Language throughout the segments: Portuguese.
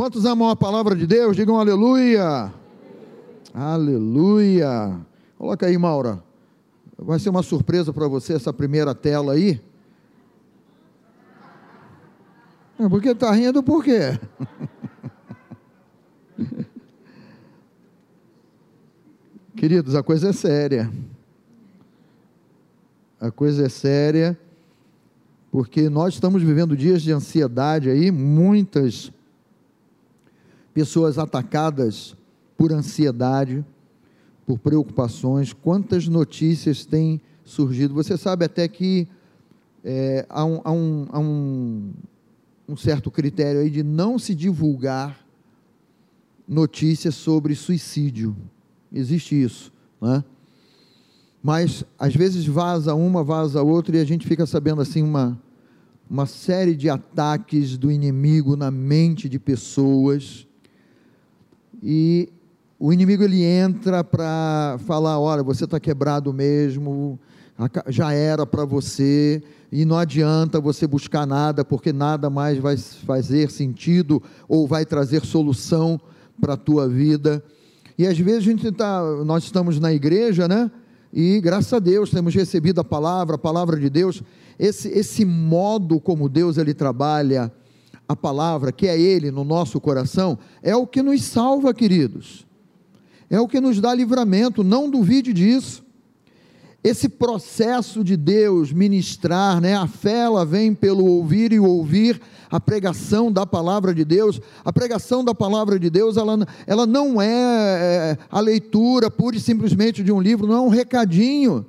Quantos amam a palavra de Deus? Digam aleluia. Aleluia. Coloca aí, Maura. Vai ser uma surpresa para você essa primeira tela aí. É porque está rindo por quê? Queridos, a coisa é séria. A coisa é séria, porque nós estamos vivendo dias de ansiedade aí, muitas pessoas atacadas por ansiedade, por preocupações. Quantas notícias têm surgido? Você sabe até que é, há, um, há, um, há um, um certo critério aí de não se divulgar notícias sobre suicídio. Existe isso, né? Mas às vezes vaza uma, vaza outra e a gente fica sabendo assim uma uma série de ataques do inimigo na mente de pessoas. E o inimigo ele entra para falar, olha, você está quebrado mesmo, já era para você, e não adianta você buscar nada, porque nada mais vai fazer sentido ou vai trazer solução para a tua vida. E às vezes a gente tá, nós estamos na igreja, né? E graças a Deus temos recebido a palavra, a palavra de Deus. Esse, esse modo como Deus ele trabalha a palavra, que é Ele no nosso coração, é o que nos salva, queridos. É o que nos dá livramento, não duvide disso. Esse processo de Deus ministrar, né? A fé ela vem pelo ouvir e ouvir a pregação da palavra de Deus. A pregação da palavra de Deus, ela, ela não é, é a leitura pura e simplesmente de um livro, não é um recadinho.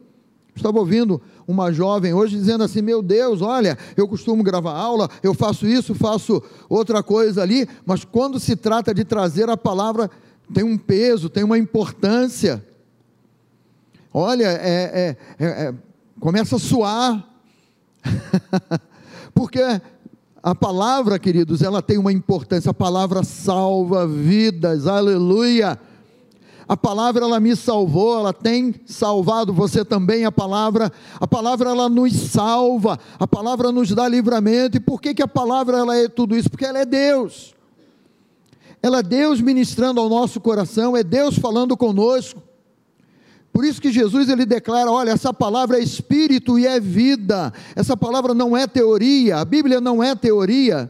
Estava ouvindo uma jovem hoje dizendo assim: Meu Deus, olha, eu costumo gravar aula, eu faço isso, faço outra coisa ali, mas quando se trata de trazer a palavra, tem um peso, tem uma importância. Olha, é, é, é, começa a suar, porque a palavra, queridos, ela tem uma importância, a palavra salva vidas, aleluia. A palavra ela me salvou, ela tem salvado você também a palavra. A palavra ela nos salva, a palavra nos dá livramento. E por que que a palavra ela é tudo isso? Porque ela é Deus. Ela é Deus ministrando ao nosso coração, é Deus falando conosco. Por isso que Jesus ele declara, olha, essa palavra é espírito e é vida. Essa palavra não é teoria, a Bíblia não é teoria.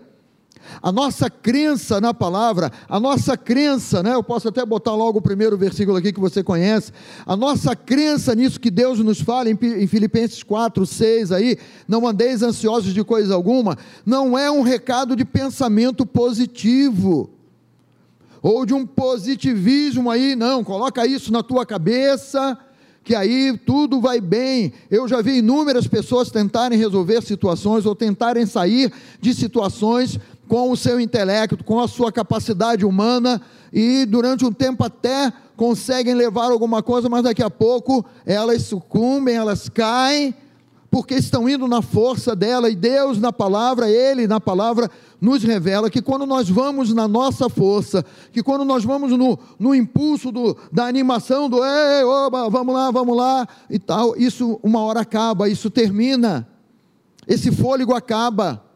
A nossa crença na palavra, a nossa crença, né? Eu posso até botar logo o primeiro versículo aqui que você conhece. A nossa crença nisso que Deus nos fala em, em Filipenses 4, 6 aí, não andeis ansiosos de coisa alguma, não é um recado de pensamento positivo ou de um positivismo aí, não, coloca isso na tua cabeça, que aí tudo vai bem. Eu já vi inúmeras pessoas tentarem resolver situações ou tentarem sair de situações com o seu intelecto, com a sua capacidade humana e durante um tempo até conseguem levar alguma coisa, mas daqui a pouco elas sucumbem, elas caem porque estão indo na força dela, e Deus na palavra, Ele na palavra, nos revela que quando nós vamos na nossa força, que quando nós vamos no, no impulso do, da animação, do Ei, oba, vamos lá, vamos lá, e tal, isso uma hora acaba, isso termina, esse fôlego acaba.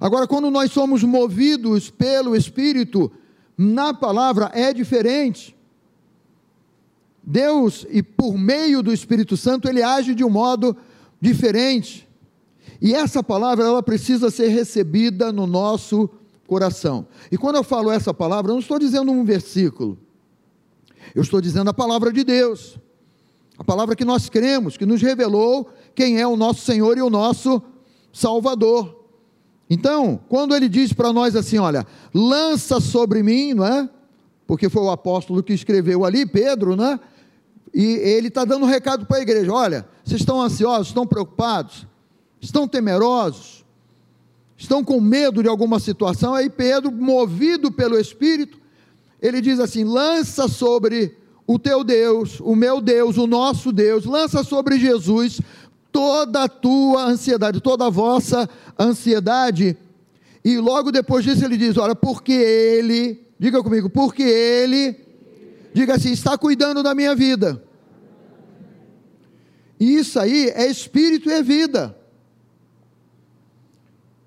Agora, quando nós somos movidos pelo Espírito, na palavra é diferente. Deus, e por meio do Espírito Santo, ele age de um modo diferente. E essa palavra ela precisa ser recebida no nosso coração. E quando eu falo essa palavra, eu não estou dizendo um versículo. Eu estou dizendo a palavra de Deus. A palavra que nós cremos, que nos revelou quem é o nosso Senhor e o nosso Salvador. Então, quando ele diz para nós assim, olha, lança sobre mim, não é? Porque foi o apóstolo que escreveu ali, Pedro, né? E ele está dando um recado para a igreja: olha, vocês estão ansiosos, estão preocupados, estão temerosos, estão com medo de alguma situação. Aí Pedro, movido pelo Espírito, ele diz assim: lança sobre o teu Deus, o meu Deus, o nosso Deus, lança sobre Jesus toda a tua ansiedade, toda a vossa ansiedade. E logo depois disso ele diz: olha, porque ele, diga comigo, porque ele Diga assim: está cuidando da minha vida. E isso aí é espírito e é vida.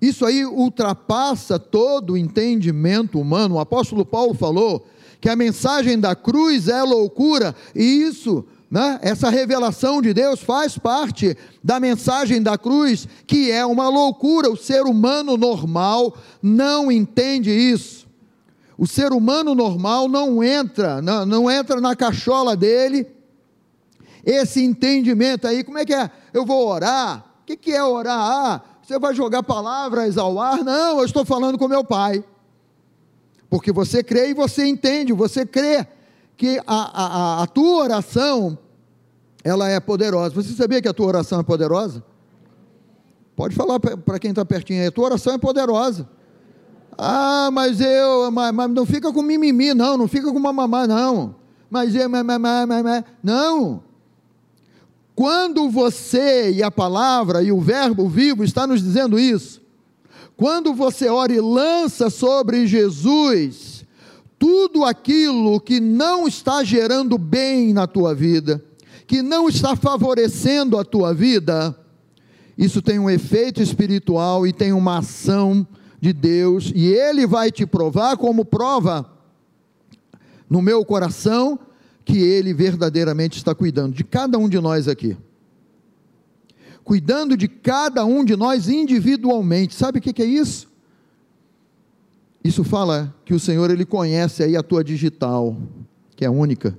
Isso aí ultrapassa todo o entendimento humano. O apóstolo Paulo falou que a mensagem da cruz é loucura, e isso, né, essa revelação de Deus faz parte da mensagem da cruz, que é uma loucura. O ser humano normal não entende isso. O ser humano normal não entra, não, não entra na cachola dele esse entendimento aí. Como é que é? Eu vou orar? O que, que é orar? Ah, você vai jogar palavras ao ar? Não, eu estou falando com meu pai. Porque você crê e você entende, você crê que a, a, a tua oração, ela é poderosa. Você sabia que a tua oração é poderosa? Pode falar para quem está pertinho aí, a tua oração é poderosa. Ah, mas eu, mas, mas, não fica com mimimi, não, não fica com mamamá, não. Mas eu, mas, mas, mas, mas, não. Quando você e a palavra e o verbo vivo está nos dizendo isso, quando você ora e lança sobre Jesus tudo aquilo que não está gerando bem na tua vida, que não está favorecendo a tua vida, isso tem um efeito espiritual e tem uma ação de Deus, e Ele vai te provar como prova no meu coração que Ele verdadeiramente está cuidando de cada um de nós aqui. Cuidando de cada um de nós individualmente. Sabe o que é isso? Isso fala que o Senhor ele conhece aí a tua digital, que é única.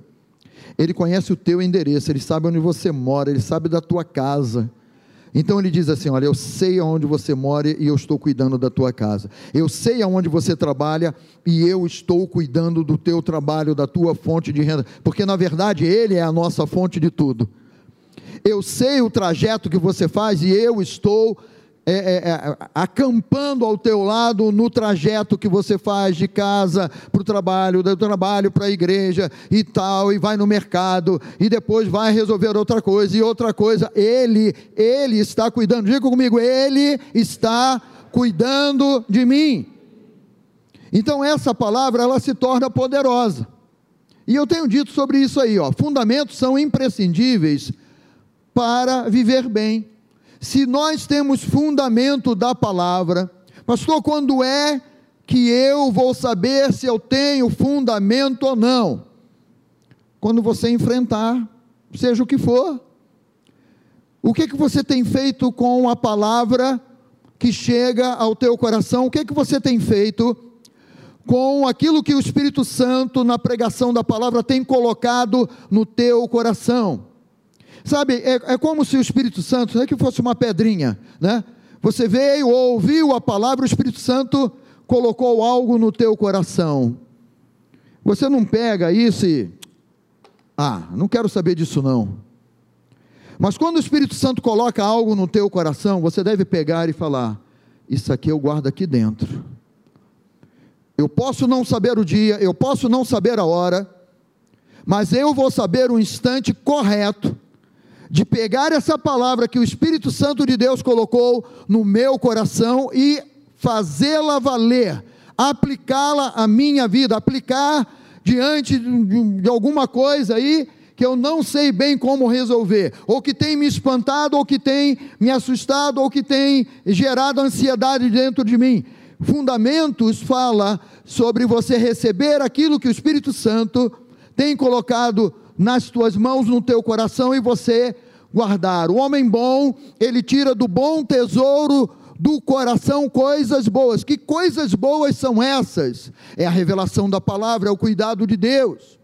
Ele conhece o teu endereço, ele sabe onde você mora, ele sabe da tua casa. Então ele diz assim: Olha, eu sei aonde você mora e eu estou cuidando da tua casa. Eu sei aonde você trabalha e eu estou cuidando do teu trabalho, da tua fonte de renda. Porque na verdade ele é a nossa fonte de tudo. Eu sei o trajeto que você faz e eu estou é, é, é, acampando ao teu lado no trajeto que você faz de casa para o trabalho, do trabalho para a igreja e tal, e vai no mercado, e depois vai resolver outra coisa, e outra coisa, Ele, Ele está cuidando, diga comigo, Ele está cuidando de mim. Então essa palavra, ela se torna poderosa, e eu tenho dito sobre isso aí, ó, fundamentos são imprescindíveis para viver bem, se nós temos fundamento da palavra, pastor, quando é que eu vou saber se eu tenho fundamento ou não? Quando você enfrentar, seja o que for. O que que você tem feito com a palavra que chega ao teu coração? O que que você tem feito com aquilo que o Espírito Santo na pregação da palavra tem colocado no teu coração? Sabe, é, é como se o Espírito Santo, não é que fosse uma pedrinha, né? Você veio, ouviu a palavra, o Espírito Santo colocou algo no teu coração. Você não pega isso e. Ah, não quero saber disso não. Mas quando o Espírito Santo coloca algo no teu coração, você deve pegar e falar: Isso aqui eu guardo aqui dentro. Eu posso não saber o dia, eu posso não saber a hora, mas eu vou saber o instante correto de pegar essa palavra que o Espírito Santo de Deus colocou no meu coração e fazê-la valer, aplicá-la à minha vida, aplicar diante de, alguma coisa aí que eu não sei bem como resolver, ou que tem me espantado, ou que tem me assustado, ou que tem gerado ansiedade dentro de mim. Fundamentos fala sobre você receber aquilo que o Espírito Santo tem colocado nas tuas mãos, no teu coração e você guardar. O homem bom, ele tira do bom tesouro do coração coisas boas. Que coisas boas são essas? É a revelação da palavra, é o cuidado de Deus.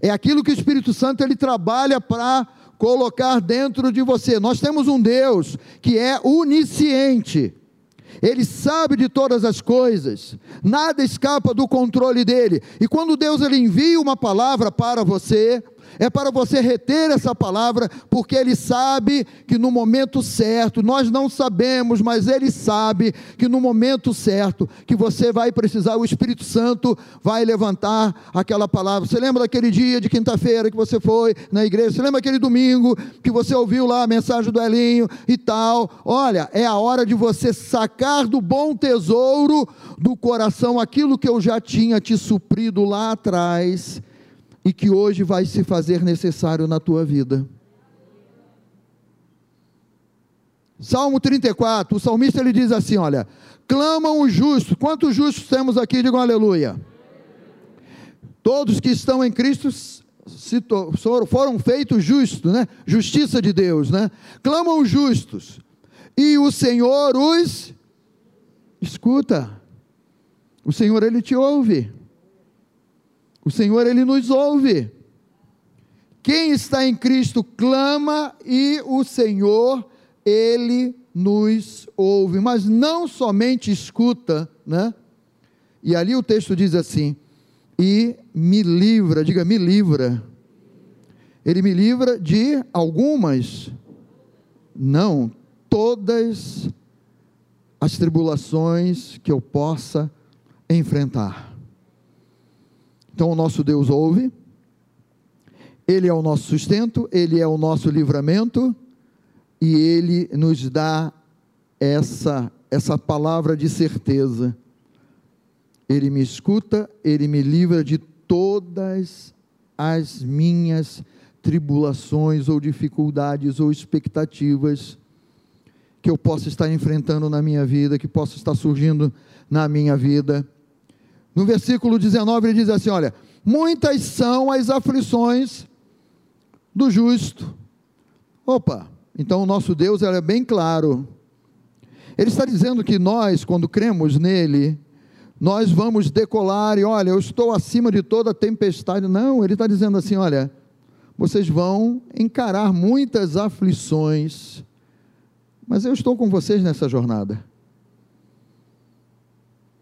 É aquilo que o Espírito Santo ele trabalha para colocar dentro de você. Nós temos um Deus que é onisciente. Ele sabe de todas as coisas, nada escapa do controle dele. E quando Deus ele envia uma palavra para você, é para você reter essa palavra, porque Ele sabe que no momento certo, nós não sabemos, mas Ele sabe que no momento certo, que você vai precisar, o Espírito Santo vai levantar aquela palavra. Você lembra daquele dia de quinta-feira que você foi na igreja? Você lembra aquele domingo que você ouviu lá a mensagem do Elinho e tal? Olha, é a hora de você sacar do bom tesouro do coração aquilo que eu já tinha te suprido lá atrás e que hoje vai se fazer necessário na tua vida. Salmo 34, o salmista ele diz assim: olha, clamam os justos. Quantos justos temos aqui? Digam aleluia. Todos que estão em Cristo foram feitos justos, né? Justiça de Deus, né? Clamam os justos. E o Senhor os escuta. O Senhor ele te ouve. O Senhor ele nos ouve. Quem está em Cristo clama e o Senhor ele nos ouve, mas não somente escuta, né? E ali o texto diz assim: e me livra, diga me livra. Ele me livra de algumas, não, todas as tribulações que eu possa enfrentar. Então o nosso Deus ouve, Ele é o nosso sustento, Ele é o nosso livramento, e Ele nos dá essa, essa palavra de certeza. Ele me escuta, Ele me livra de todas as minhas tribulações ou dificuldades ou expectativas que eu possa estar enfrentando na minha vida, que possa estar surgindo na minha vida. No versículo 19 ele diz assim: Olha, muitas são as aflições do justo. Opa, então o nosso Deus é bem claro. Ele está dizendo que nós, quando cremos nele, nós vamos decolar e olha, eu estou acima de toda tempestade. Não, ele está dizendo assim: olha, vocês vão encarar muitas aflições, mas eu estou com vocês nessa jornada.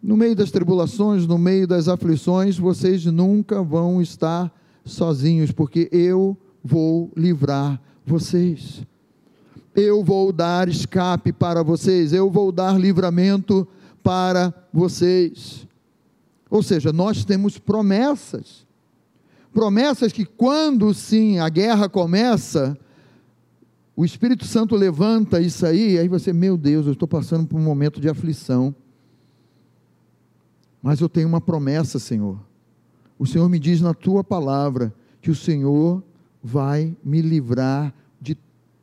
No meio das tribulações, no meio das aflições, vocês nunca vão estar sozinhos, porque eu vou livrar vocês eu vou dar escape para vocês, eu vou dar livramento para vocês. Ou seja, nós temos promessas. Promessas que, quando sim a guerra começa, o Espírito Santo levanta isso aí, aí você, meu Deus, eu estou passando por um momento de aflição. Mas eu tenho uma promessa, Senhor. O Senhor me diz na tua palavra que o Senhor vai me livrar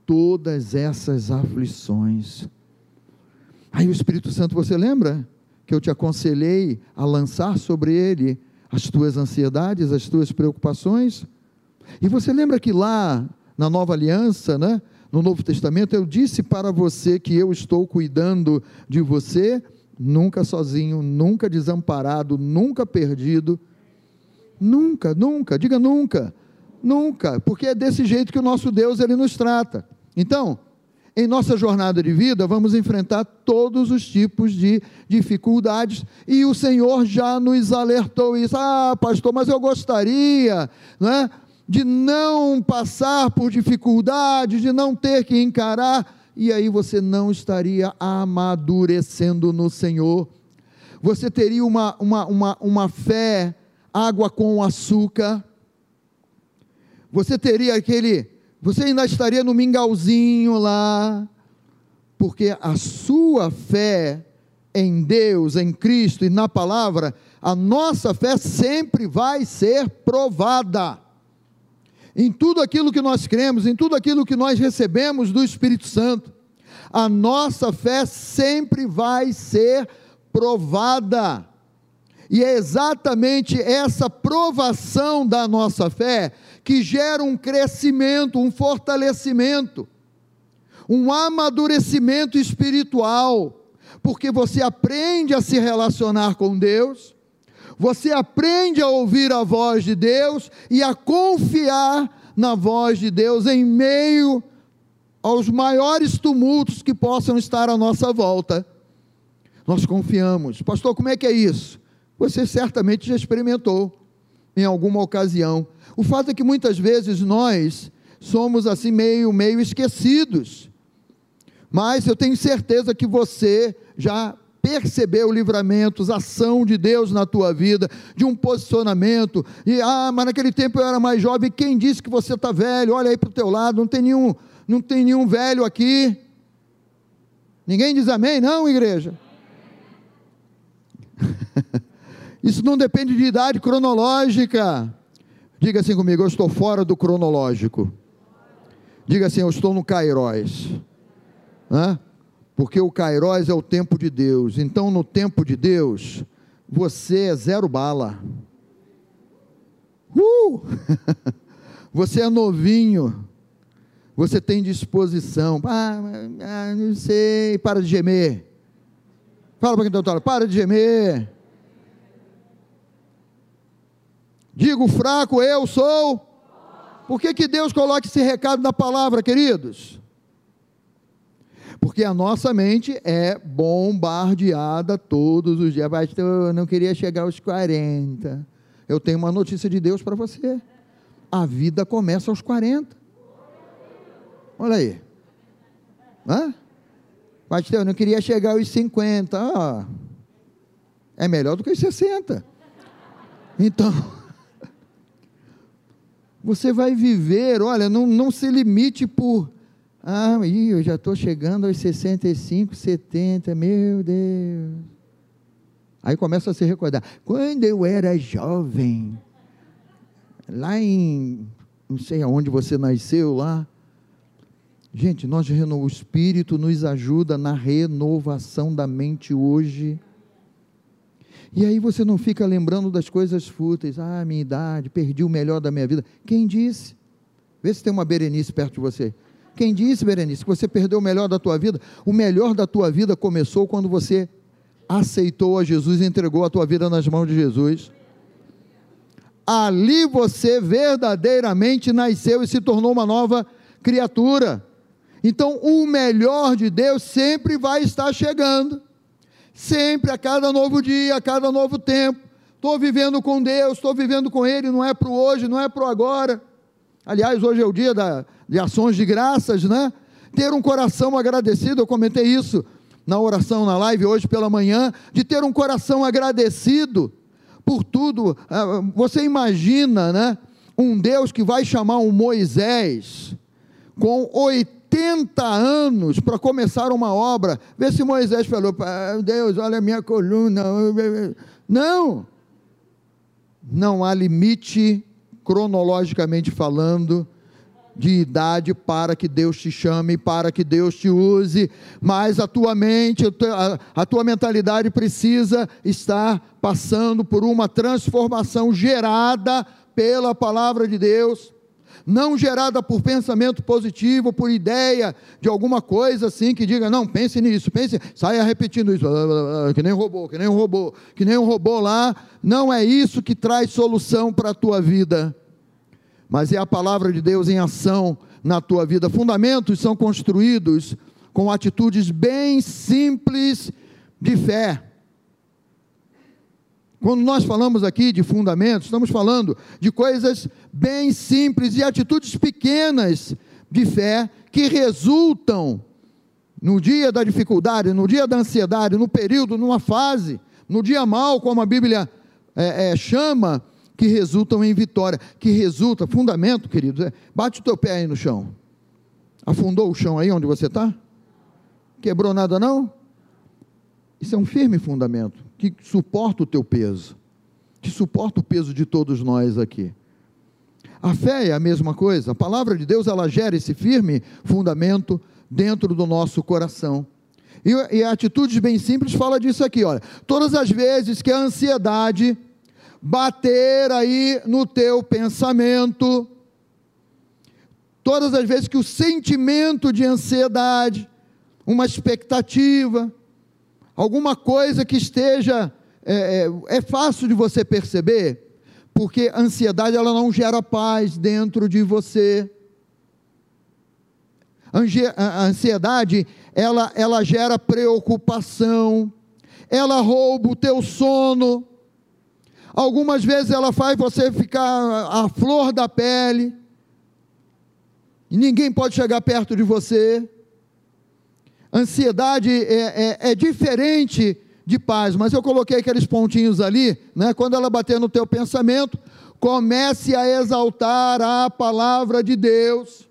todas essas aflições. Aí o Espírito Santo, você lembra que eu te aconselhei a lançar sobre ele as tuas ansiedades, as tuas preocupações? E você lembra que lá na Nova Aliança, né, no Novo Testamento, eu disse para você que eu estou cuidando de você, nunca sozinho, nunca desamparado, nunca perdido. Nunca, nunca, diga nunca. Nunca, porque é desse jeito que o nosso Deus ele nos trata. Então, em nossa jornada de vida, vamos enfrentar todos os tipos de dificuldades, e o Senhor já nos alertou isso. Ah, pastor, mas eu gostaria, não é? De não passar por dificuldades, de não ter que encarar, e aí você não estaria amadurecendo no Senhor. Você teria uma, uma, uma, uma fé, água com açúcar, você teria aquele, você ainda estaria no mingauzinho lá, porque a sua fé em Deus, em Cristo e na palavra, a nossa fé sempre vai ser provada. Em tudo aquilo que nós cremos, em tudo aquilo que nós recebemos do Espírito Santo, a nossa fé sempre vai ser provada. E é exatamente essa provação da nossa fé que gera um crescimento, um fortalecimento, um amadurecimento espiritual, porque você aprende a se relacionar com Deus, você aprende a ouvir a voz de Deus e a confiar na voz de Deus em meio aos maiores tumultos que possam estar à nossa volta. Nós confiamos. Pastor, como é que é isso? Você certamente já experimentou em alguma ocasião. O fato é que muitas vezes nós somos assim meio meio esquecidos. Mas eu tenho certeza que você já percebeu livramentos, ação de Deus na tua vida, de um posicionamento, e ah, mas naquele tempo eu era mais jovem, quem disse que você está velho? Olha aí para o teu lado, não tem nenhum, não tem nenhum velho aqui. Ninguém diz amém, não, igreja? Isso não depende de idade cronológica. Diga assim comigo: eu estou fora do cronológico. Diga assim: eu estou no Kairos. Né? Porque o Kairos é o tempo de Deus. Então, no tempo de Deus, você é zero bala. Uh! você é novinho. Você tem disposição. Ah, ah, não sei. Para de gemer. Fala para quem está para de gemer. Digo fraco, eu sou. Por que, que Deus coloca esse recado na palavra, queridos? Porque a nossa mente é bombardeada todos os dias. Pastor, eu não queria chegar aos 40. Eu tenho uma notícia de Deus para você. A vida começa aos 40. Olha aí. Hã? Pastor, eu não queria chegar aos 50. Ah, é melhor do que os 60. Então, você vai viver, olha, não, não se limite por ah, eu já estou chegando aos 65, 70, meu Deus. Aí começa a se recordar. Quando eu era jovem, lá em, não sei aonde você nasceu lá. Gente, nós o Espírito nos ajuda na renovação da mente hoje. E aí você não fica lembrando das coisas fúteis. Ah, minha idade, perdi o melhor da minha vida. Quem disse? Vê se tem uma Berenice perto de você. Quem disse, Berenice, que você perdeu o melhor da tua vida? O melhor da tua vida começou quando você aceitou a Jesus e entregou a tua vida nas mãos de Jesus. Ali você verdadeiramente nasceu e se tornou uma nova criatura. Então, o melhor de Deus sempre vai estar chegando. Sempre, a cada novo dia, a cada novo tempo. Estou vivendo com Deus, estou vivendo com Ele, não é para o hoje, não é para o agora. Aliás, hoje é o dia da, de ações de graças, né? Ter um coração agradecido, eu comentei isso na oração na live hoje pela manhã, de ter um coração agradecido por tudo. Ah, você imagina, né? Um Deus que vai chamar um Moisés com 80 anos para começar uma obra. Vê se Moisés falou: Deus, olha a minha coluna. Não, não há limite, cronologicamente falando, de idade para que Deus te chame, para que Deus te use, mas a tua mente, a tua mentalidade precisa estar passando por uma transformação gerada pela palavra de Deus, não gerada por pensamento positivo, por ideia de alguma coisa assim que diga, não, pense nisso, pense, saia repetindo isso, que nem um robô, que nem um robô, que nem um robô lá, não é isso que traz solução para a tua vida mas é a palavra de Deus em ação na tua vida. Fundamentos são construídos com atitudes bem simples de fé. Quando nós falamos aqui de fundamentos, estamos falando de coisas bem simples e atitudes pequenas de fé que resultam no dia da dificuldade, no dia da ansiedade, no período, numa fase, no dia mal, como a Bíblia é, é, chama, que resultam em vitória, que resulta, fundamento, queridos, é, bate o teu pé aí no chão. Afundou o chão aí onde você está? Quebrou nada não? Isso é um firme fundamento, que suporta o teu peso, que suporta o peso de todos nós aqui. A fé é a mesma coisa, a palavra de Deus, ela gera esse firme fundamento dentro do nosso coração. E, e atitudes bem simples fala disso aqui, olha. Todas as vezes que a ansiedade bater aí no teu pensamento. Todas as vezes que o sentimento de ansiedade, uma expectativa, alguma coisa que esteja, é, é, é fácil de você perceber, porque a ansiedade ela não gera paz dentro de você. A ansiedade, ela, ela gera preocupação, ela rouba o teu sono, Algumas vezes ela faz você ficar a flor da pele, e ninguém pode chegar perto de você. Ansiedade é, é, é diferente de paz, mas eu coloquei aqueles pontinhos ali, né? quando ela bater no teu pensamento, comece a exaltar a palavra de Deus,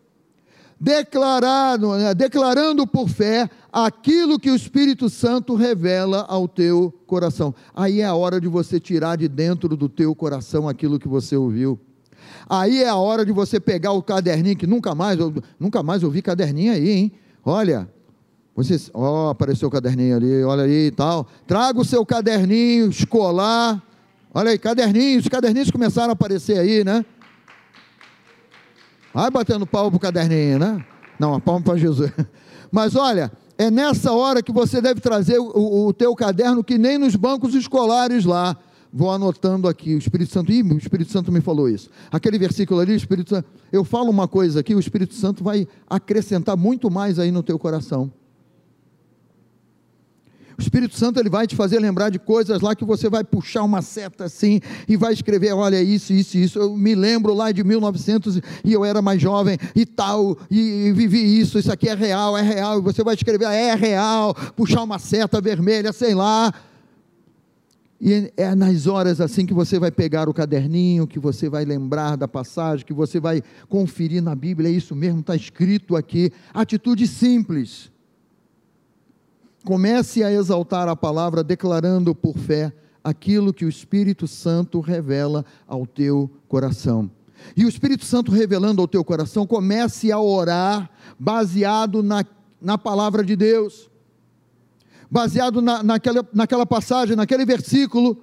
declarando, né? declarando por fé aquilo que o Espírito Santo revela ao teu coração. Aí é a hora de você tirar de dentro do teu coração aquilo que você ouviu. Aí é a hora de você pegar o caderninho, que nunca mais, eu, nunca mais ouvi caderninho aí, hein? Olha, Você, ó, oh, apareceu o caderninho ali, olha aí e tal. Traga o seu caderninho escolar. Olha aí, caderninhos, os caderninhos começaram a aparecer aí, né? Vai batendo pau pro caderninho, né? Não, a palma para Jesus. Mas olha, é nessa hora que você deve trazer o, o teu caderno que nem nos bancos escolares lá. Vou anotando aqui, o Espírito Santo, ih, o Espírito Santo me falou isso. Aquele versículo ali, o Espírito Santo, eu falo uma coisa aqui, o Espírito Santo vai acrescentar muito mais aí no teu coração. O Espírito Santo ele vai te fazer lembrar de coisas lá que você vai puxar uma seta assim e vai escrever, olha isso, isso, isso. Eu me lembro lá de 1900 e eu era mais jovem e tal e, e vivi isso. Isso aqui é real, é real. E você vai escrever, é real. Puxar uma seta vermelha, sei lá. E é nas horas assim que você vai pegar o caderninho, que você vai lembrar da passagem, que você vai conferir na Bíblia, é isso mesmo, está escrito aqui. Atitude simples Comece a exaltar a palavra, declarando por fé aquilo que o Espírito Santo revela ao teu coração. E o Espírito Santo revelando ao teu coração, comece a orar baseado na, na palavra de Deus, baseado na, naquela, naquela passagem, naquele versículo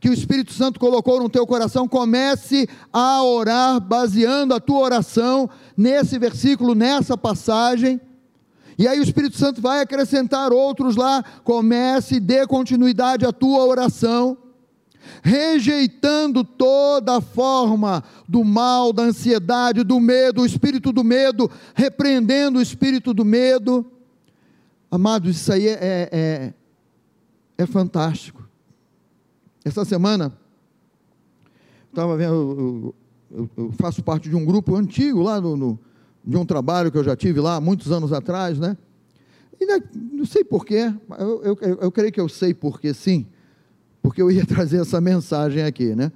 que o Espírito Santo colocou no teu coração, comece a orar baseando a tua oração nesse versículo, nessa passagem e aí o Espírito Santo vai acrescentar outros lá. Comece e dê continuidade à tua oração, rejeitando toda forma do mal, da ansiedade, do medo, o espírito do medo, repreendendo o espírito do medo. Amados, isso aí é, é, é, é fantástico. Essa semana, estava vendo, eu, eu, eu, faço parte de um grupo antigo lá no, no de um trabalho que eu já tive lá muitos anos atrás, né? E não sei porquê, eu, eu, eu creio que eu sei porquê sim, porque eu ia trazer essa mensagem aqui, né?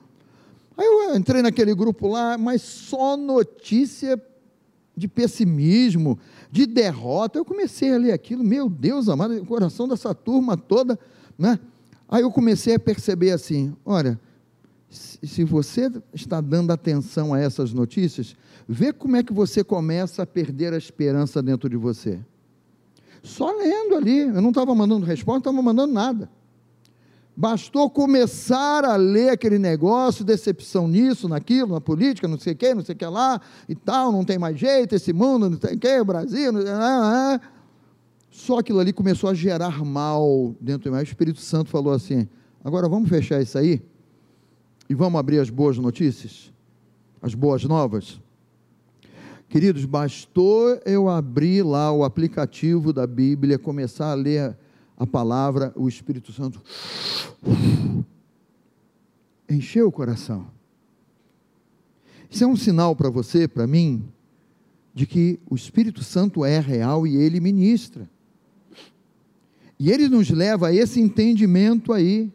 Aí eu entrei naquele grupo lá, mas só notícia de pessimismo, de derrota. Eu comecei a ler aquilo, meu Deus amado, o coração dessa turma toda, né? Aí eu comecei a perceber assim: olha, se você está dando atenção a essas notícias, vê como é que você começa a perder a esperança dentro de você. Só lendo ali, eu não estava mandando resposta, não estava mandando nada. Bastou começar a ler aquele negócio, decepção nisso, naquilo, na política, não sei o que, não sei o que lá, e tal, não tem mais jeito, esse mundo, não tem o que, o Brasil, não, não, não. Só aquilo ali começou a gerar mal dentro de mim. O Espírito Santo falou assim: agora vamos fechar isso aí? E vamos abrir as boas notícias? As boas novas? Queridos, bastou eu abrir lá o aplicativo da Bíblia, começar a ler a palavra, o Espírito Santo encheu o coração. Isso é um sinal para você, para mim, de que o Espírito Santo é real e ele ministra. E ele nos leva a esse entendimento aí.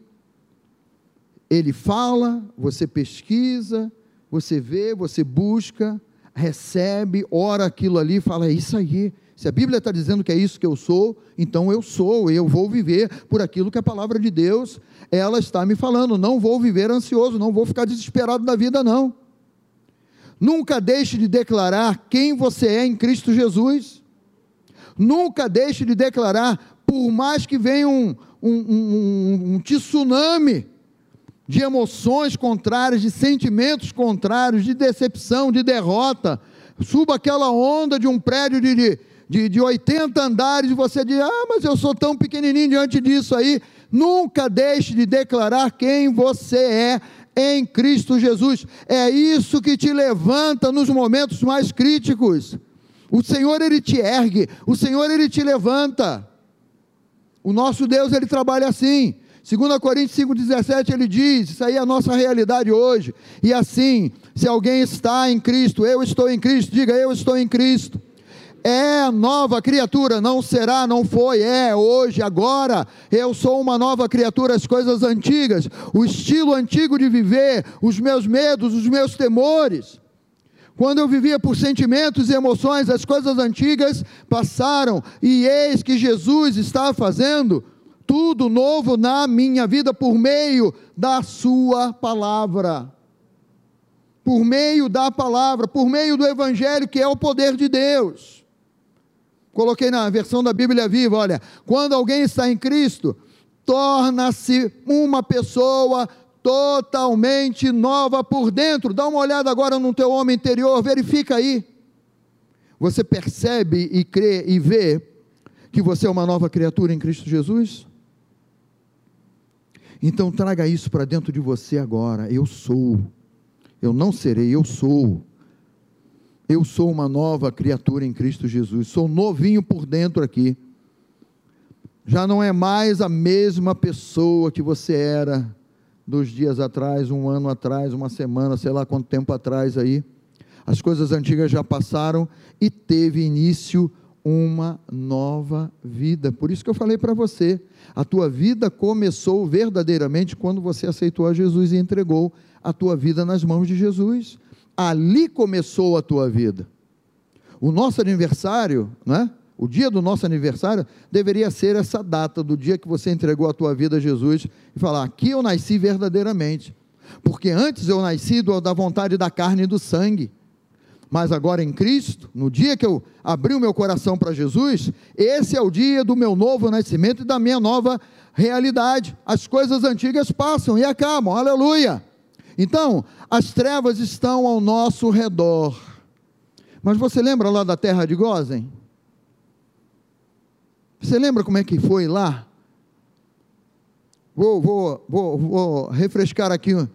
Ele fala, você pesquisa, você vê, você busca, recebe, ora aquilo ali, fala: é isso aí. Se a Bíblia está dizendo que é isso que eu sou, então eu sou, eu vou viver por aquilo que a palavra de Deus ela está me falando. Não vou viver ansioso, não vou ficar desesperado da vida, não. Nunca deixe de declarar quem você é em Cristo Jesus. Nunca deixe de declarar, por mais que venha um, um, um, um tsunami de emoções contrárias, de sentimentos contrários, de decepção, de derrota. Suba aquela onda de um prédio de, de, de 80 andares e você diz: Ah, mas eu sou tão pequenininho diante disso aí. Nunca deixe de declarar quem você é em Cristo Jesus. É isso que te levanta nos momentos mais críticos. O Senhor ele te ergue, o Senhor ele te levanta. O nosso Deus ele trabalha assim. 2 Coríntios 5,17 ele diz: Isso aí é a nossa realidade hoje. E assim, se alguém está em Cristo, eu estou em Cristo, diga eu estou em Cristo. É nova criatura, não será, não foi, é hoje, agora. Eu sou uma nova criatura, as coisas antigas, o estilo antigo de viver, os meus medos, os meus temores. Quando eu vivia por sentimentos e emoções, as coisas antigas passaram, e eis que Jesus está fazendo tudo novo na minha vida por meio da Sua palavra. Por meio da palavra, por meio do Evangelho, que é o poder de Deus. Coloquei na versão da Bíblia Viva, olha, quando alguém está em Cristo, torna-se uma pessoa totalmente nova por dentro. Dá uma olhada agora no teu homem interior, verifica aí. Você percebe e crê e vê que você é uma nova criatura em Cristo Jesus? Então traga isso para dentro de você agora. Eu sou. Eu não serei, eu sou. Eu sou uma nova criatura em Cristo Jesus. Sou novinho por dentro aqui. Já não é mais a mesma pessoa que você era dos dias atrás, um ano atrás, uma semana, sei lá quanto tempo atrás aí. As coisas antigas já passaram e teve início uma nova vida. Por isso que eu falei para você, a tua vida começou verdadeiramente quando você aceitou a Jesus e entregou a tua vida nas mãos de Jesus ali começou a tua vida. O nosso aniversário, né? O dia do nosso aniversário deveria ser essa data do dia que você entregou a tua vida a Jesus e falar: aqui eu nasci verdadeiramente. Porque antes eu nasci da vontade da carne e do sangue. Mas agora em Cristo, no dia que eu abri o meu coração para Jesus, esse é o dia do meu novo nascimento e da minha nova realidade. As coisas antigas passam e acabam. Aleluia! Então, as trevas estão ao nosso redor. Mas você lembra lá da terra de Gozen? Você lembra como é que foi lá? Vou, vou, vou, vou refrescar aqui um,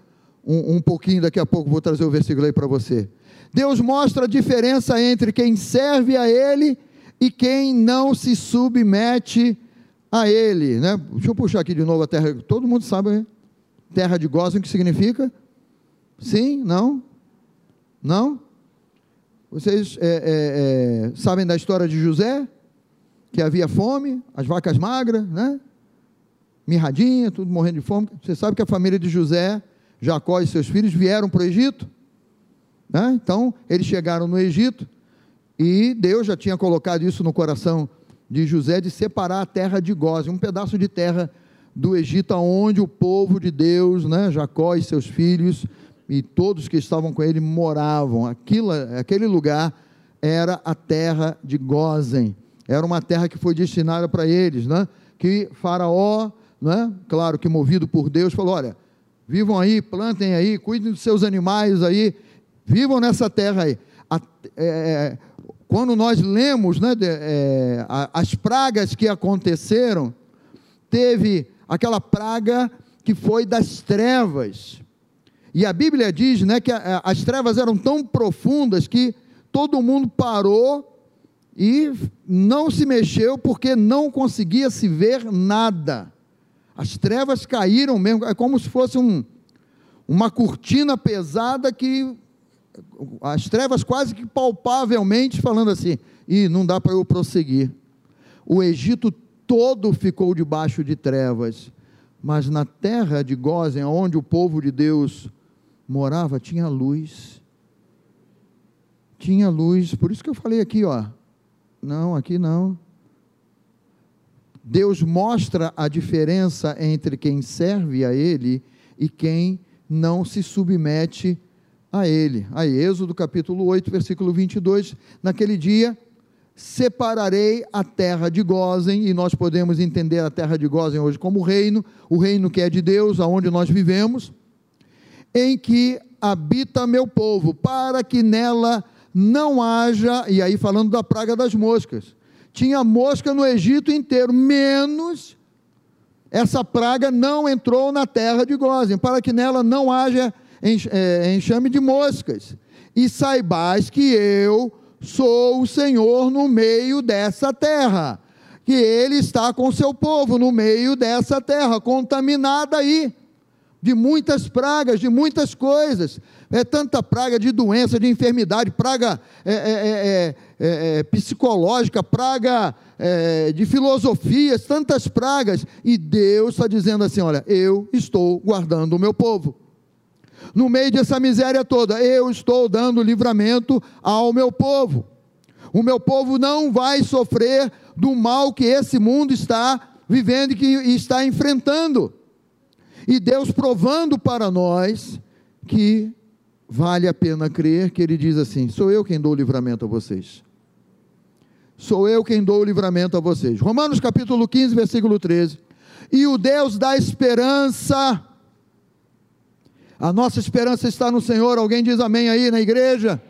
um pouquinho, daqui a pouco vou trazer o versículo aí para você. Deus mostra a diferença entre quem serve a Ele e quem não se submete a Ele. Né? Deixa eu puxar aqui de novo a terra. Todo mundo sabe, né? terra de Gozen, o que significa? Sim? Não? Não? Vocês é, é, é, sabem da história de José? Que havia fome, as vacas magras, né? Mirradinha, tudo morrendo de fome. Você sabe que a família de José, Jacó e seus filhos vieram para o Egito? Né? Então, eles chegaram no Egito e Deus já tinha colocado isso no coração de José de separar a terra de Gósen, um pedaço de terra do Egito, onde o povo de Deus, né, Jacó e seus filhos, e todos que estavam com ele moravam. Aquilo, aquele lugar era a terra de Gozen. Era uma terra que foi destinada para eles, né? Que Faraó, né? Claro que movido por Deus, falou: olha, vivam aí, plantem aí, cuidem dos seus animais aí, vivam nessa terra aí. A, é, quando nós lemos né, de, é, as pragas que aconteceram, teve aquela praga que foi das trevas. E a Bíblia diz né, que as trevas eram tão profundas que todo mundo parou e não se mexeu porque não conseguia se ver nada. As trevas caíram mesmo, é como se fosse um, uma cortina pesada que as trevas quase que palpavelmente falando assim, e não dá para eu prosseguir. O Egito todo ficou debaixo de trevas, mas na terra de Gozen, onde o povo de Deus morava tinha luz. Tinha luz, por isso que eu falei aqui, ó. Não, aqui não. Deus mostra a diferença entre quem serve a Ele e quem não se submete a Ele. Aí, Êxodo capítulo 8, versículo 22. Naquele dia, separarei a terra de Gozen, e nós podemos entender a terra de Gozen hoje como reino, o reino que é de Deus, aonde nós vivemos em que habita meu povo, para que nela não haja, e aí falando da praga das moscas, tinha mosca no Egito inteiro, menos essa praga não entrou na terra de Gozem, para que nela não haja enxame de moscas. E saibais que eu sou o Senhor no meio dessa terra, que Ele está com seu povo no meio dessa terra, contaminada aí de muitas pragas, de muitas coisas. É tanta praga de doença, de enfermidade, praga é, é, é, psicológica, praga de filosofias, tantas pragas. E Deus está dizendo assim: olha, eu estou guardando o meu povo. No meio dessa miséria toda, eu estou dando livramento ao meu povo. O meu povo não vai sofrer do mal que esse mundo está vivendo e que está enfrentando. E Deus provando para nós que vale a pena crer, que Ele diz assim: sou eu quem dou o livramento a vocês. sou eu quem dou o livramento a vocês. Romanos capítulo 15, versículo 13. E o Deus da esperança, a nossa esperança está no Senhor, alguém diz amém aí na igreja?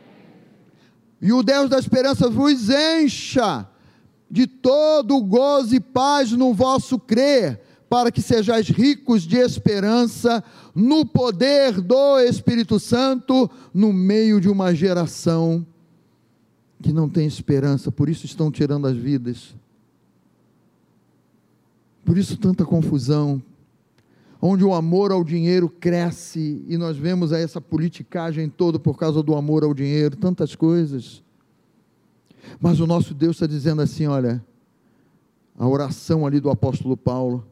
E o Deus da esperança vos encha de todo gozo e paz no vosso crer, para que sejais ricos de esperança no poder do Espírito Santo no meio de uma geração que não tem esperança, por isso estão tirando as vidas. Por isso tanta confusão, onde o amor ao dinheiro cresce e nós vemos essa politicagem toda por causa do amor ao dinheiro, tantas coisas. Mas o nosso Deus está dizendo assim: olha, a oração ali do apóstolo Paulo,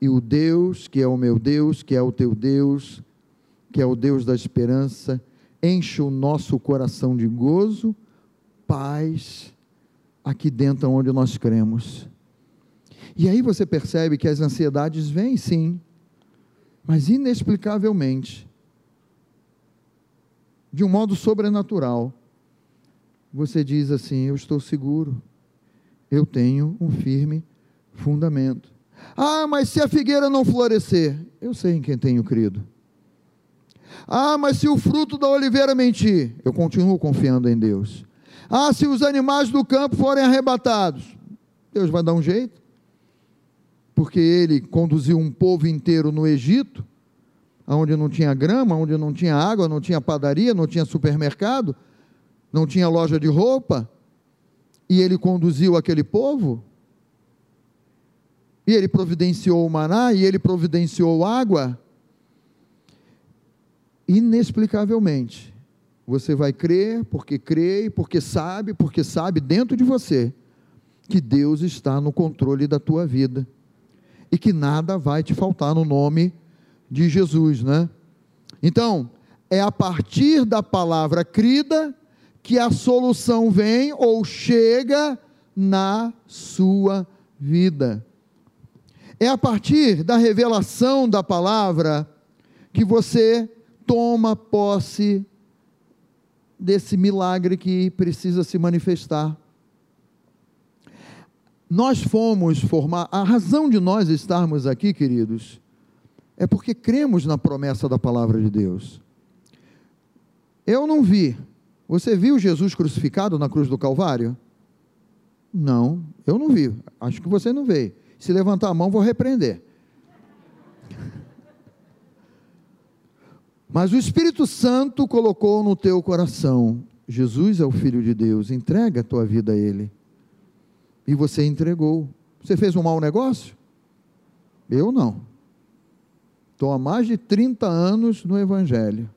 e o Deus, que é o meu Deus, que é o teu Deus, que é o Deus da esperança, enche o nosso coração de gozo, paz, aqui dentro onde nós cremos. E aí você percebe que as ansiedades vêm sim, mas inexplicavelmente, de um modo sobrenatural, você diz assim: Eu estou seguro, eu tenho um firme fundamento. Ah, mas se a figueira não florescer, eu sei em quem tenho crido. Ah, mas se o fruto da oliveira mentir, eu continuo confiando em Deus. Ah, se os animais do campo forem arrebatados, Deus vai dar um jeito. Porque ele conduziu um povo inteiro no Egito, onde não tinha grama, onde não tinha água, não tinha padaria, não tinha supermercado, não tinha loja de roupa, e ele conduziu aquele povo e ele providenciou o maná, e ele providenciou água, inexplicavelmente, você vai crer, porque crê, porque sabe, porque sabe dentro de você, que Deus está no controle da tua vida, e que nada vai te faltar no nome de Jesus, né? Então, é a partir da palavra crida que a solução vem ou chega na sua vida. É a partir da revelação da palavra que você toma posse desse milagre que precisa se manifestar. Nós fomos formar, a razão de nós estarmos aqui, queridos, é porque cremos na promessa da palavra de Deus. Eu não vi. Você viu Jesus crucificado na cruz do Calvário? Não, eu não vi. Acho que você não veio. Se levantar a mão, vou repreender. Mas o Espírito Santo colocou no teu coração: Jesus é o Filho de Deus, entrega a tua vida a Ele. E você entregou. Você fez um mau negócio? Eu não. Estou há mais de 30 anos no Evangelho.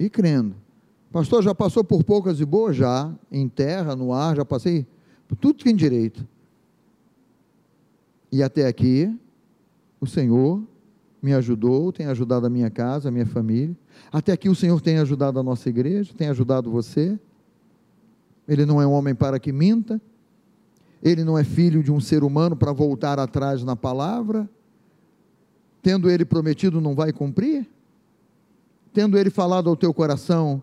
E crendo. Pastor, já passou por poucas e boas? Já. Em terra, no ar, já passei por tudo que tem direito. E até aqui, o Senhor me ajudou, tem ajudado a minha casa, a minha família. Até aqui o Senhor tem ajudado a nossa igreja, tem ajudado você. Ele não é um homem para que minta. Ele não é filho de um ser humano para voltar atrás na palavra. Tendo ele prometido, não vai cumprir. Tendo ele falado ao teu coração,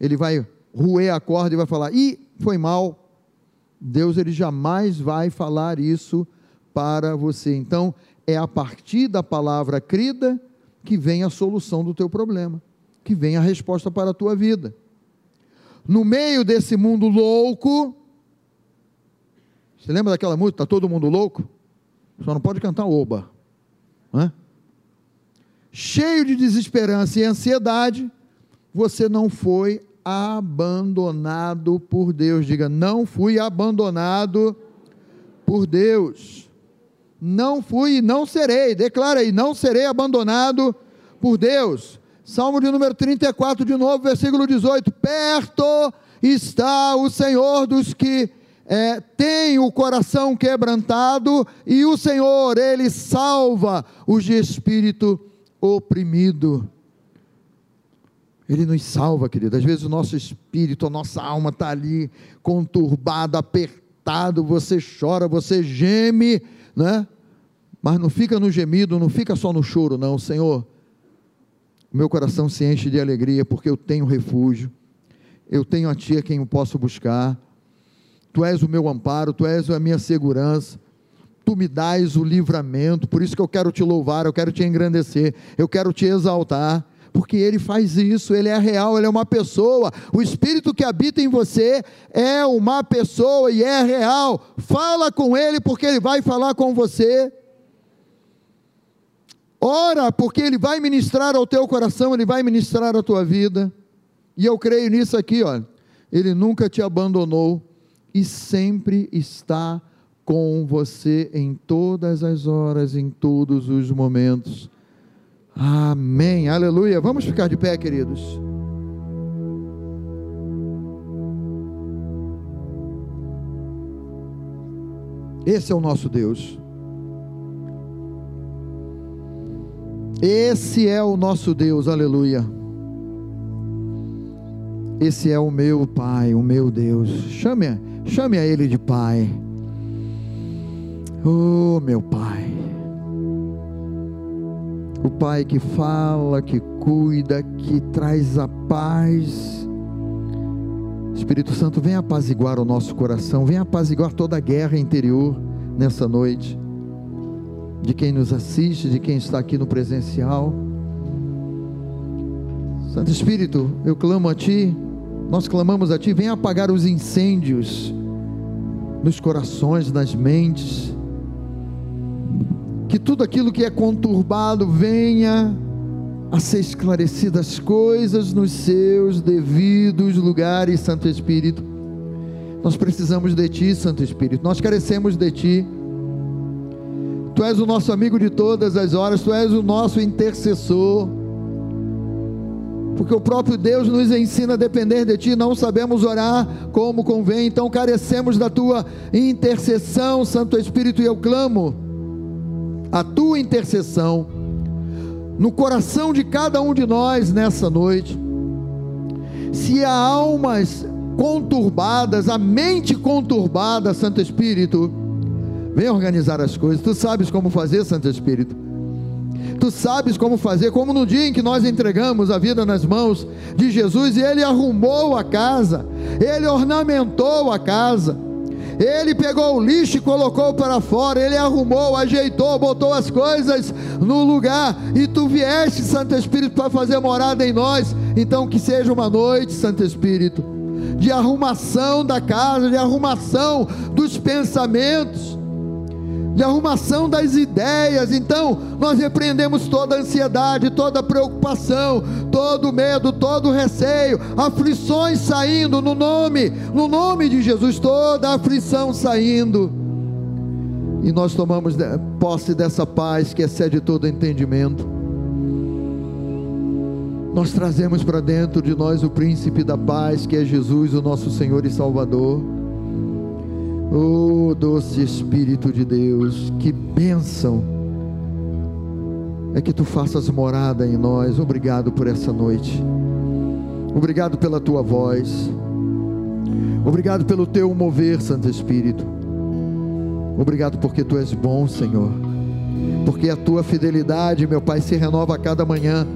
ele vai ruer a corda e vai falar: "Ih, foi mal". Deus ele jamais vai falar isso para você. Então, é a partir da palavra crida que vem a solução do teu problema, que vem a resposta para a tua vida. No meio desse mundo louco, você lembra daquela música? Está todo mundo louco? Só não pode cantar oba. Né? Cheio de desesperança e ansiedade, você não foi abandonado por Deus. Diga, não fui abandonado por Deus não fui e não serei, declara aí, não serei abandonado por Deus. Salmo de número 34, de novo, versículo 18: Perto está o Senhor dos que é, têm o coração quebrantado, e o Senhor, Ele salva os de espírito oprimido. Ele nos salva, querido. Às vezes o nosso espírito, a nossa alma está ali conturbada, apertado, você chora, você geme né? Mas não fica no gemido, não fica só no choro, não, Senhor. Meu coração se enche de alegria porque eu tenho refúgio, eu tenho a Ti a quem eu posso buscar. Tu és o meu amparo, tu és a minha segurança. Tu me dás o livramento, por isso que eu quero te louvar, eu quero te engrandecer, eu quero te exaltar porque ele faz isso, ele é real, ele é uma pessoa. O espírito que habita em você é uma pessoa e é real. Fala com ele, porque ele vai falar com você. Ora, porque ele vai ministrar ao teu coração, ele vai ministrar à tua vida. E eu creio nisso aqui, ó. Ele nunca te abandonou e sempre está com você em todas as horas, em todos os momentos. Amém, aleluia. Vamos ficar de pé, queridos. Esse é o nosso Deus. Esse é o nosso Deus, aleluia. Esse é o meu Pai, o meu Deus. Chame, chame a Ele de Pai. Oh, meu Pai. O Pai que fala, que cuida, que traz a paz. Espírito Santo, vem apaziguar o nosso coração, vem apaziguar toda a guerra interior nessa noite. De quem nos assiste, de quem está aqui no presencial. Santo Espírito, eu clamo a Ti, nós clamamos a Ti, vem apagar os incêndios nos corações, nas mentes que tudo aquilo que é conturbado venha a ser esclarecido as coisas nos seus devidos lugares, Santo Espírito. Nós precisamos de Ti, Santo Espírito, nós carecemos de Ti. Tu és o nosso amigo de todas as horas, Tu és o nosso intercessor. Porque o próprio Deus nos ensina a depender de Ti, não sabemos orar como convém, então carecemos da Tua intercessão, Santo Espírito, e eu clamo a tua intercessão no coração de cada um de nós nessa noite. Se há almas conturbadas, a mente conturbada, Santo Espírito, vem organizar as coisas. Tu sabes como fazer, Santo Espírito. Tu sabes como fazer, como no dia em que nós entregamos a vida nas mãos de Jesus e ele arrumou a casa, ele ornamentou a casa ele pegou o lixo e colocou para fora, ele arrumou, ajeitou, botou as coisas no lugar, e tu vieste, Santo Espírito, para fazer morada em nós. Então, que seja uma noite, Santo Espírito, de arrumação da casa, de arrumação dos pensamentos de arrumação das ideias. Então, nós repreendemos toda ansiedade, toda preocupação, todo medo, todo receio, aflições saindo no nome, no nome de Jesus, toda aflição saindo. E nós tomamos posse dessa paz que excede todo entendimento. Nós trazemos para dentro de nós o príncipe da paz, que é Jesus, o nosso Senhor e Salvador. Oh, doce Espírito de Deus, que bênção é que tu faças morada em nós. Obrigado por essa noite. Obrigado pela tua voz. Obrigado pelo teu mover, Santo Espírito. Obrigado porque tu és bom, Senhor. Porque a tua fidelidade, meu Pai, se renova a cada manhã.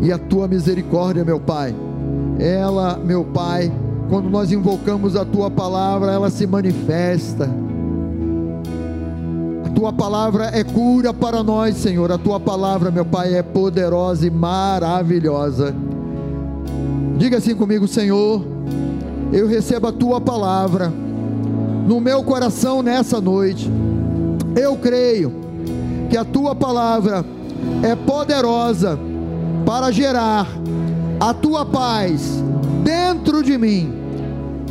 E a tua misericórdia, meu Pai, ela, meu Pai, quando nós invocamos a tua palavra, ela se manifesta. A tua palavra é cura para nós, Senhor. A tua palavra, meu Pai, é poderosa e maravilhosa. Diga assim comigo, Senhor. Eu recebo a tua palavra no meu coração nessa noite. Eu creio que a tua palavra é poderosa para gerar a tua paz dentro de mim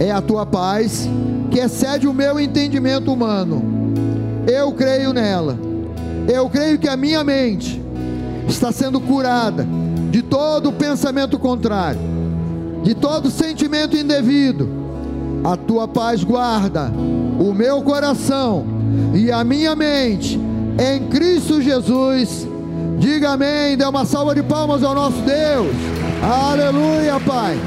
é a tua paz que excede o meu entendimento humano. Eu creio nela. Eu creio que a minha mente está sendo curada de todo pensamento contrário, de todo sentimento indevido. A tua paz guarda o meu coração e a minha mente em Cristo Jesus. Diga amém. Dê uma salva de palmas ao nosso Deus. Aleluia, Pai.